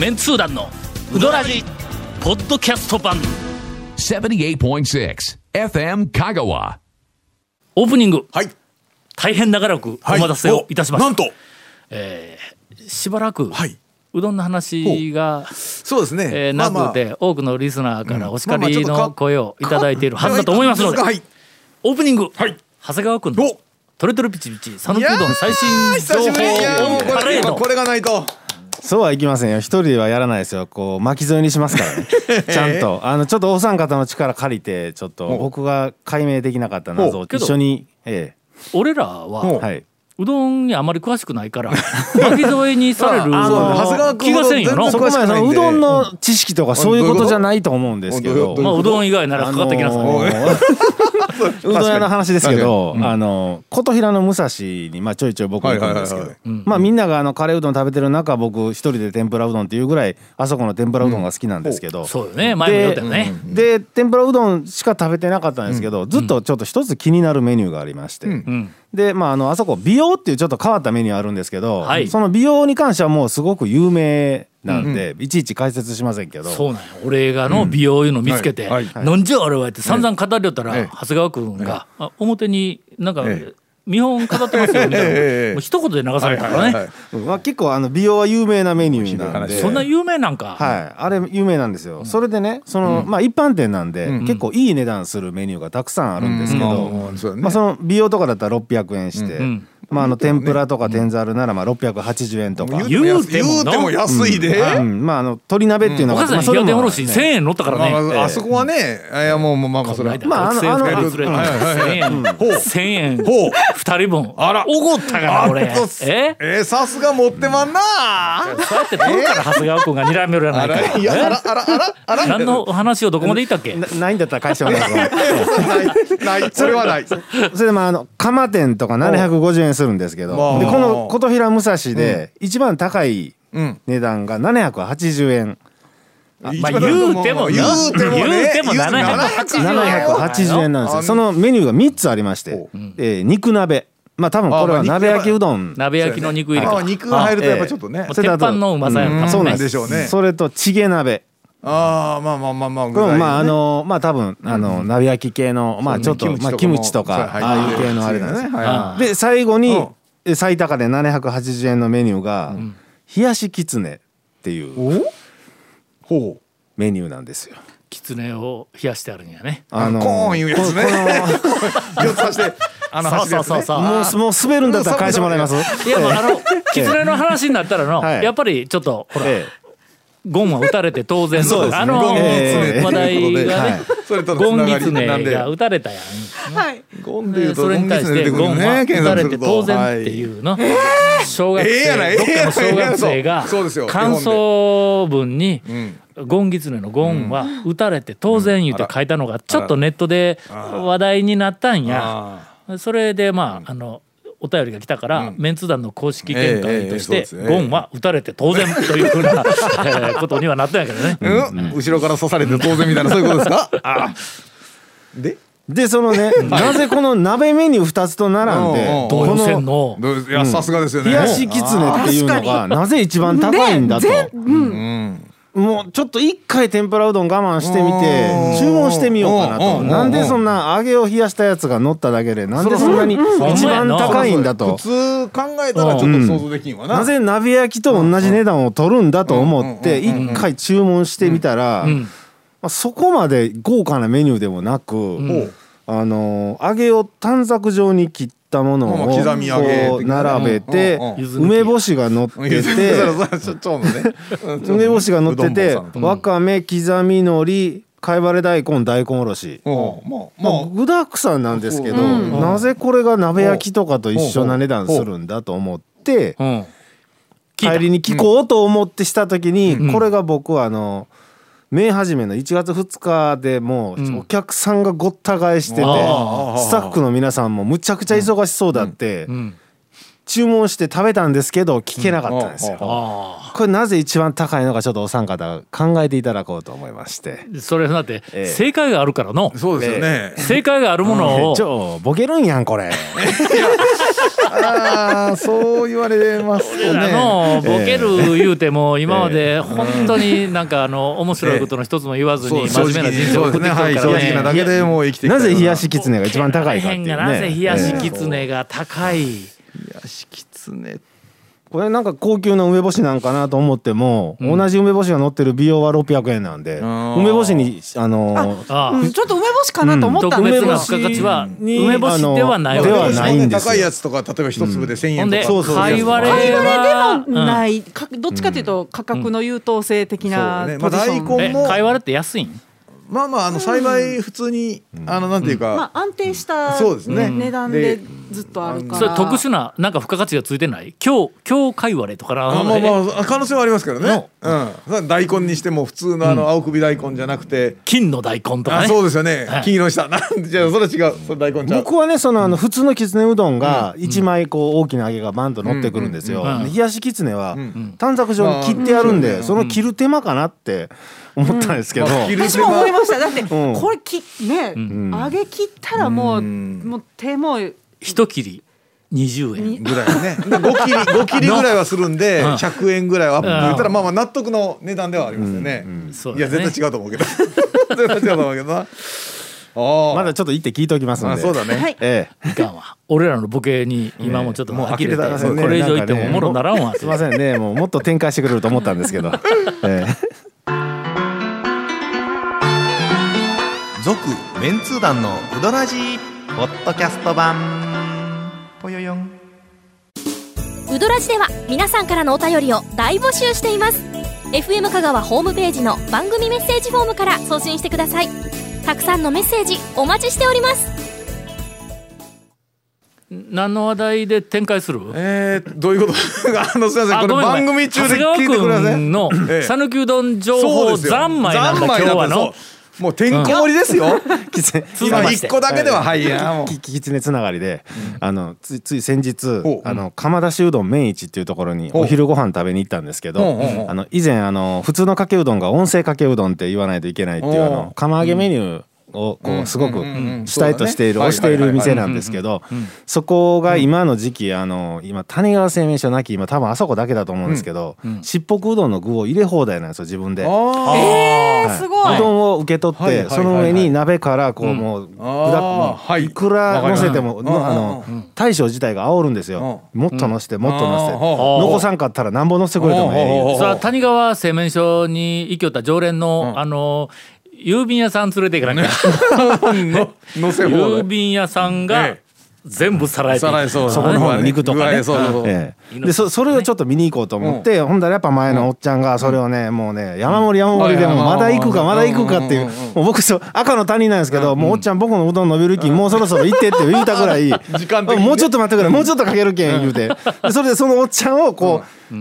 メンツー団のウドラジポッドキャスト版78.6 FM Kagawa. オープニングはい。大変長らくお待たせをいたしました、なんと。しばらく、はい。うどんの話が、そうですね。えーなくて、多くのリスナーからお叱りの声をいただいているはずだと思いますので、はい。オープニング、はい長谷川君のおトレトレピチピチ讃岐うどん最新情報もうこれパレードこれがないと。そうはいきませんよ。一人ではやらないですよ。こう巻き添えにしますからね。ちゃんと。あのちょっとお三方の力借りてちょっと僕が解明できなかった謎を一緒にえ俺らははい。うどんにあまり詳しくないから 巻き添えにされる気がせんよな。そこまでそのうどんの知識とかそういうことじゃいないと思うんですけど。まあうどん以外ならかかってきなさい、あのーうどん屋の話ですけど、あの琴平の武蔵にまあちょいちょい僕行くんですけどまあみんながあのカレーうどん食べてる中僕一人で天ぷらうどんっていうぐらいあそこの天ぷらうどんが好きなんですけど、そうよね。前も言ったよね、で天ぷらうどんしか食べてなかったんですけど、ずっとちょっと一つ気になるメニューがありまして、うんでまああのあそこ美容っていうちょっと変わったメニューあるんですけど、はい。その美容に関してはもうすごく有名なんで、いちいち解説しませんけど。そうなんや俺がの美容いうの見つけて、はい。はい。なんじゃあれはって散々語りよったら、ええ長谷川君が、あ表になんか、え見本飾ってますよみたいな、ええもう一言で流されたからね、まあ、結構あの美容は有名なメニューなんで。そんな有名なんか、はい、あれ有名なんですよ、それでねその、まあ一般店なんで、結構いい値段するメニューがたくさんあるんですけど、まあ、その美容とかだったら600円して、んまあ、あの天ぷらとか天ざるならまあ680円とか、言うても言うても安いで。うん。まああの鶏鍋っていうのが、まあ、それも平手おろし1000円乗ったからね、まあまああそこはね、いやもうもうまあまあそれは。まああのあの学生服連れて1000円。1000円。ほう2人分。あら。おごったから俺。え？えー、さすが持ってまんな。そうやって取るから長谷川君が睨めるやないあからいやあらあらあらあら。何の話をどこまで言ったっけ？なないんだったら返してもらいますわないないそれはない。それでまああの釜店とか750円するんですけど、まあ。でこの琴平武蔵で一番高いうん。値段が780円、まあ言うてもな言うてもね言うても言うても780 780円なんですよ。そのメニューが3つありまして、えー肉鍋。まあ多分これは鍋焼きうどん。鍋焼きの肉入れあか肉が入るとやっぱちょっとね。もう。鉄板のうまさやんねそうなんでしょうね。それとチゲ鍋。ああまあまあまあまあ。これもまああのまあ多分あの鍋焼き系のまあちょっとキムチとかもまあキムチとかああいう系のあれなんですよ。はいあで最後に最高値780円のメニューが冷やしきつねっていう。お？ほう。メニューなんですよ。きつねを冷やしてあるんやねあのコーンいうやつね。四つさしてあのそう走るやつね。そうそうそうもうもう滑るんだったら返してもらいます。いやもうあのきつねの話になったらのはいやっぱりちょっとほらえゴンは打たれて当然そうですねあの話題がはいねそれとのゴンギツつながりなんで。ネが。打たれたやん。ゴンで言うとでそれに対してゴンは打たれて当然っていうの。小学生どっかの小学生がそうですよ。感想文にんゴンギツネのゴンは打たれて当然言うて書いたのがちょっとネットで話題になったんや。あそれでまああのお便りが来たから、メンツ団の公式見解として、ええええそうですね。ゴンは打たれて当然というふうな、えーことにはなったんやけどね。ーうん。後ろから刺されて当然みたいなそういうことですか？あで？でそのねなぜこの鍋メニュー2つと並んでこの。いやさすがですよね。冷やしきつねっていうのがなぜ一番高いんだと。うん。もうちょっと一回天ぷらうどん我慢してみてうん。注文してみようかなと。うんなんでそんな揚げを冷やしたやつが乗っただけでなんでそんなに一番高いんだと。普通考えたらちょっと想像できんわな。なぜ鍋焼きと同じ値段を取るんだと思って一回注文してみたらん。まあそこまで豪華なメニューでもなくん。あの揚げを短冊状に切ったものまあをまあ刻み揚げこう並べて梅干しが乗ってて。梅干しが乗ってて わかめ刻みのり貝割れ大根大根おろし。うん。まあまあ。ま具だくさんなんですけどうん。なぜこれが鍋焼きとかと一緒な値段するんだと思って帰りに聞こうと思ってした時にこれが僕はあの明始めの1月2日でもうお客さんがごった返しててあスタッフの皆さんもむちゃくちゃ忙しそうだってうん。注文して食べたんですけど聞けなかったんですよ、これなぜ一番高いのかちょっとお三方考えていただこうと思いまして。あそれだってええ。正解があるからの。そうですよね。正解があるものを。ちょボケるんやんこれ ああ、そう言われますね。のボケる言うても今まで本当になんかあの面白いことの一つも言わずに真面目な人生を送ってきてるからね。はい正直なだけでもう生きてきたなぜ冷やししきつねが一番高いかっていう。ねなぜ冷やしきつねが高い、冷やしきつね。これなんか高級な梅干しなんかなと思っても、同じ梅干しが乗ってる美容は600円なんで梅干しにあのーああうんちょっと梅干しかなと思った特んですよ別な付加価値はに梅干しではないではないんですよ。高いやつとか例えば一粒で1000円とか。ほん。でそうそう貝割れ貝割れはでもない、かどっちかというと価格の優等生的なね。まあ大根え貝割れって安いん？まあまああの幸い普通にあのなんていうか。まあ安定したそうですね。値段でずっとあるから、それ特殊ななんか付加価値がついてない？今日今日貝割れとかなあまあえまあ可能性はありますけどね。うん。大根にしても普通のあの青首大根じゃなくて。金の大根とかあねそうですよね。はい。金色した。なんでじゃあそれは違う。それ大根ちゃう。僕はねそのあの普通のきつねうどんが一枚こう大きな揚げがバンと乗ってくるんですよ。冷やしきつねは短冊状に切ってあるんでその切る手間かなって思ったんですけど。私も思いましただって、んこれきね、揚げ切ったらもう、うんもう手も一切り20円ぐらいね。5切り5切りぐらいはするんでうん100円ぐらいはアップうん言ったらまあまあ納得の値段ではありますよね。いやそうだね絶対違うと思うけど。絶対違うと思うけどな。まだちょっと行って聞いておきますんで。あそうだね。はいええ。いかんわ俺らのボケに今もちょっともう呆れて呆れたらねこれ以上言ってもおもろにならんわすいませんねもうもっと展開してくれると思ったんですけど。ええ。メンツー団のウドラジーポッドキャスト版。ぽよよん。ウドラジでは皆さんからのお便りを大募集しています。FM 香川ホームページの番組メッセージフォームから送信してください。たくさんのメッセージお待ちしております。何の話題で展開する？えー、どういうこと？あのすみません。これあごめんごめん。番組中で聞いてください。川君のええ。讃岐うどん情そ報三昧なんだ今三昧日はのもうてんこ盛りですよ。きつね。今一個だけでははい。やもう。きききつねつながりで、あのついつい先日あの釜出しうどん麺一っていうところにお昼ご飯食べに行ったんですけど、あの以前あの普通のかけうどんが音声かけうどんって言わないといけないっていうあおの釜揚げメニューをこうすごく主体としている推している店なんですけどそこが今の時期あの今谷川製麺所なき今多分あそこだけだと思うんですけどしっぽくうどんの具を入れ放題なんですよ自分で。すごい、うどんを受け取って、その上に鍋からこうもう具だあーはい。いくら乗せてもあの大将自体が煽るんですよ。もっと乗せてもっと乗せて。うん。残さんかったらなんぼ乗せてくれてもええ谷川製麺所に行きよった常連の、あの郵便屋さん連れていかなきゃ、の乗せ放郵題。便屋さんがえ全部さらえてそうそこの方の肉とかね。具合そうそうそう。ええ。でそそれをちょっと見に行こうと思って、ほんだらやっぱ前のおっちゃんがそれをね、もうね山盛り山盛りでもうまだ行くかまだ行くかっていう、もう僕そう赤の他人なんですけど、もうおっちゃん僕のうどん伸びるきもうそろそろ行ってって言うたぐらい。時間的にね。もうちょっと待ってくれもうちょっとかけるけん言うて。でそれでそのおっちゃんをこう、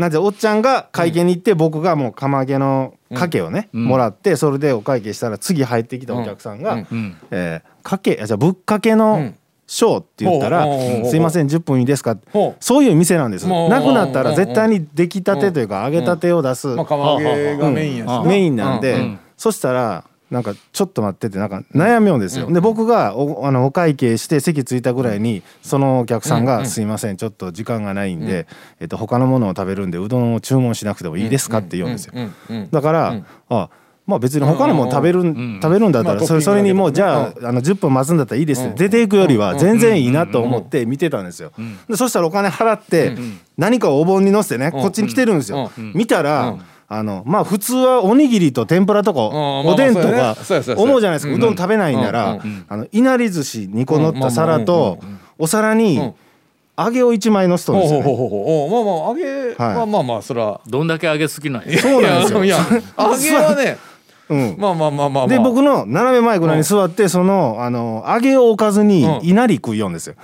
なんておっちゃんが会計に行って僕がもう釜揚げのかけをね、もらってそれでお会計したら次入ってきたお客さんがうん。うん「えーかけあじゃあぶっかけのショー」って言ったらほう。ほう。ほうほう「すいません10分いいですか？ほ」う。そういう店なんですなくなったら絶対に出来たてというか揚げたてを出すメインな。メインなんで、うん。そしたらなんかちょっと待ってってなんか悩みをですよ、で僕がおあのお会計して席着いたぐらいにそのお客さんが「すいませんちょっと時間がないんで、えっと、他のものを食べるんでうどんを注文しなくてもいいですか?」って言うんですよ。うん。うん。だから、あまあ別に他のもの食べる、食べるんだったら、まあそれそれにもうじゃあ,、あの10分待つんだったらいいですって、出ていくよりは全然いいなと思って見てたんですよ。でそしたらお金払って、何かをお盆に乗せてね、こっちに来てるんですよ。見たら、あのまあ普通はおにぎりと天ぷらとか、おでんとか思うじゃないですか、うどん食べないんなら、あのいなり寿司2個乗った皿と、お皿に揚げを1枚乗せとるんですよね。まあまあ揚げはまあまあそれはどんだけ揚げ好きなんや。そうなんですよ。揚げはね うん。まあまあまあまあまあ。で僕の斜め前ぐらいに座ってそのあの揚げを置かずにうん。いなり食いよんですよ。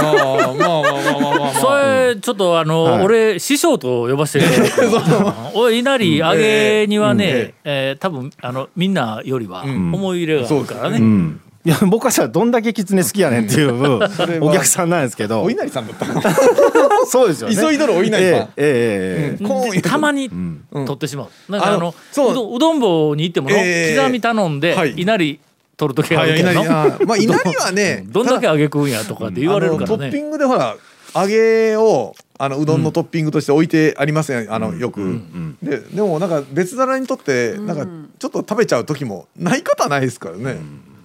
ああまあまあまあまあまあまあ。それちょっとあの、はい。俺師匠と呼ばせてい稲荷揚げにはね、えー多分あのみんなよりは思い入れがあるからね、うん、いや僕はじゃあどんだけ狐好きやねんっていう お客さんなんですけど。お稲荷さんだった。か そうですよね。急いどるお稲荷さん。えええええーンでたまにん。取ってしまう。なんかあのあのそう。うどんうどん棒に行ってものええ刻み頼んではい。稲荷取る時があはい稲荷。るけどの。あーまあ 稲荷はねどんだけ揚げ食うんやとかって言われるからあのトッピね。ングでほら揚げをあのうどんのトッピングとして置いてありますやん。あのよく、ででもなんか別皿にとってなんかちょっと食べちゃう時もない方はないですからね。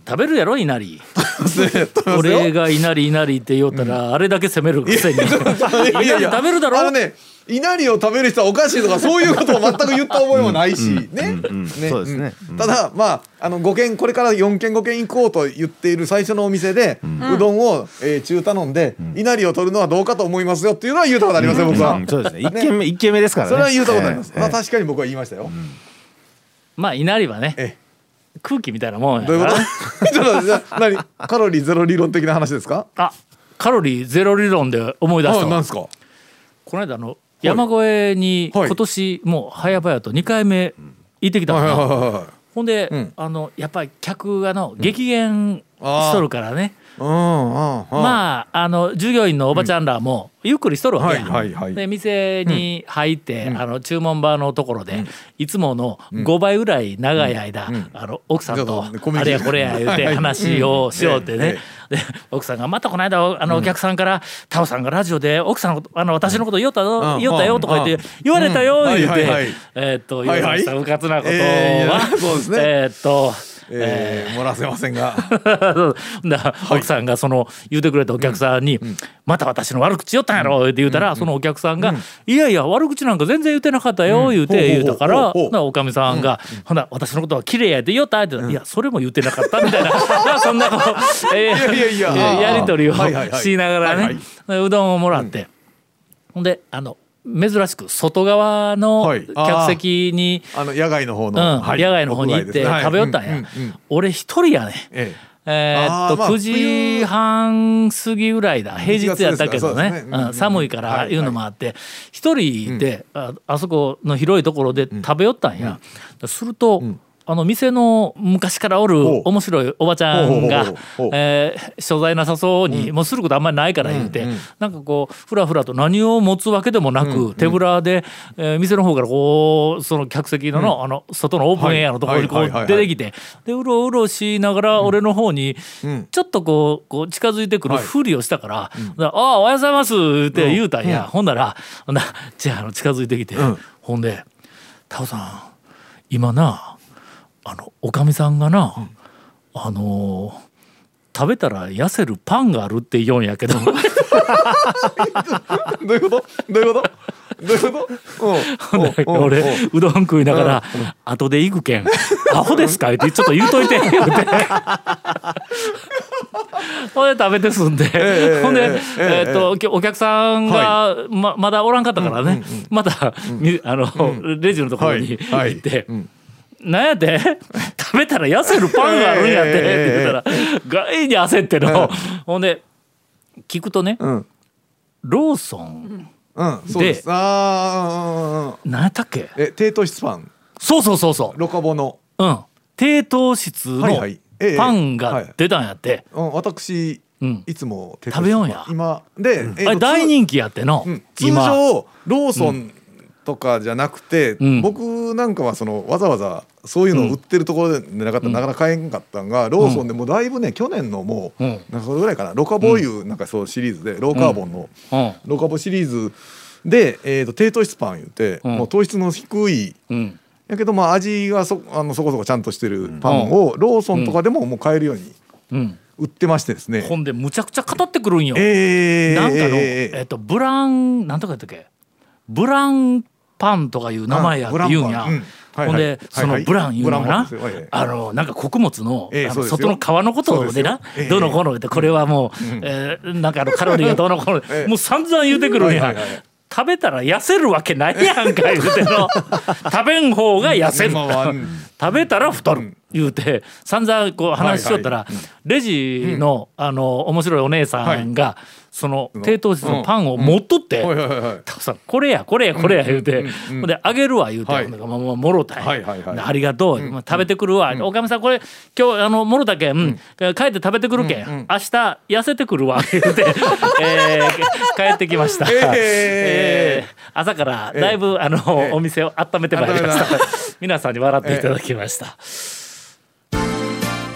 食べるやろ稲荷。ね 俺が稲荷稲荷って言おったらあれだけ責めるくせに。いやいや食べるだろ？あのね稲荷を食べる人はおかしいとかそういうことを全く言った覚えもないし。ね。んね。そうですね。うん。ただまああの5軒これから4軒5軒行こうと言っている最初のお店でうどんをえー中頼んで稲荷を取るのはどうかと思いますよっていうのは言うたことありますよ僕は。うん。そうですね。一軒目一軒目ですからね。それは言うたことあります。ええまあ確かに僕は言いましたよ。まあ稲荷はね。え空気みたいなもんやどういうこ。と？ちょっとじゃあ何？カロリーゼロ理論的な話ですか？あカロリーゼロ理論で思い出したわ。あなんですか？この間あの山越えにはい。今年もう早々と2回目行ってきたのはいはいよはいはい。ほんで、うん。あのやっぱり客がの激減しとるからね、うんうんうん。まああの従業員のおばちゃんらもゆっくりしとるわけや、はいはいはい。で店に入って、あの注文場のところで、いつもの5倍ぐらい長い間、あの奥さんとあれやこれや言うて話をしようってね、えで奥さんがまたこの間あのお客さんから「タオさんがラジオで奥さんあの私のこと言おったうん。よ言おったよ」とか言って「言われたよ」うん。言うてえーっと言われましたうかつなことは。えーっとえー漏らせませんが。だ奥さんがその言うてくれたお客さんに「また私の悪口言ったんやろ」って言うたらそのお客さんが「いやいや悪口なんか全然言ってなかったよ」言うて言うたからおかみさんが「ほな私のことは綺麗やって言おった」って言ったら「いやそれも言ってなかった」みたいな まあそんなこうえーいやり取りをしながらはいねうどんをもらって。ほんであの珍しく外側の客席にあの野外の方うん。の、はい。野外の方に行って食べよったんや。はいうんうんうん。俺一人やねええ。ーっとあーまあ9時半過ぎぐらいだ。平日やったけど1月ですか。らそうねね。うん。うんうん寒いからいうのもあって。一人でああそこの広いところで食べよったんや。するとあの店の昔からおる面白いおばちゃんがえー所在なさそうにもうすることあんまりないから言うてなんかこうふらふらと何を持つわけでもなく手ぶらでえー店の方からこうその客席ののあの外のオープンエアのところにこう出てきてでうろうろしながら俺の方にん。ちょっとこうこう近づいてくるふりをしたから「ああおはようございます」って言うたんや、ほん。ならほんなじゃああの近づいてきて、ほんで「タオさん今なあのおかみさんがな、あのー食べたら痩せるパンがあるって言うんやけど。どういうこと？どういうこと？どういうこと？うん。うん。うん。俺うどん食いながら「後で行くけん。アホですか?」ってちょっと言うといて。言うてほんで食べて済んで、えほんで、えっときお客さんがままだおらんかったからね、また、みあの、レジのところにはい。はい。行って。なんやって？食べたら痩せるパンがあるんやってって言ったら外に焦っての、ほんで聞くとね、ん。ローソンうん。そうです。ああ何やったっけ？え低糖質パン？そうそうそうそう。ロカボの。うん、低糖質のパンが出たんやって、うん私うん。いつも食べようんや。今で大人気やっての、うん。通今常ローソンとかじゃなくて、うん。僕なんかはそのわざわざそういうのを売ってるところでなかったらなかなか買えんかったんが、ローソンでもうだいぶね去年のもう、うん。なんかそれぐらいかな。ロカボいうなんかそうシリーズでローカーボンの、うん。ロカボシリーズで、えー、と低糖質パン言って、うん。もう糖質の低いうん。やけどまあ味がそあのそこそこちゃんとしてるパンを、ローソンとかでももう買えるようにうん。売ってましてですね、ほんでむちゃくちゃ語ってくるんよ、えー、なんかの、えー。えっとブランなんとかやったっけ？ブランパンとかいう名前やって言うんや、ほんでそのブランいうのはな、あのなんか穀物の,、外の皮のことでな。どうのこうの言ってこれはもう、えーなんかあのカロリーがどうのこうの、ええ。もう散々言うてくるんや、食べたら痩せるわけないやんか言うての。食べん方が痩せる。食べたら太る、言うて散々こう話しとったら、レジの、あの面白いお姉さんが、その低糖質のパンを持っとってはいはいはい「タコさんこれやこれやこれや」言うて「ほんであげるわ」言うて、もろたんや。ありがとう、まあ食べてくるわ、おかみさんこれ今日あのもろたけん、うん。帰って食べてくるけん、明日痩せてくるわ。言うて、えー帰ってきました、朝からだいぶ、あの、お店を温めてまいりました。皆さんに笑っていただきました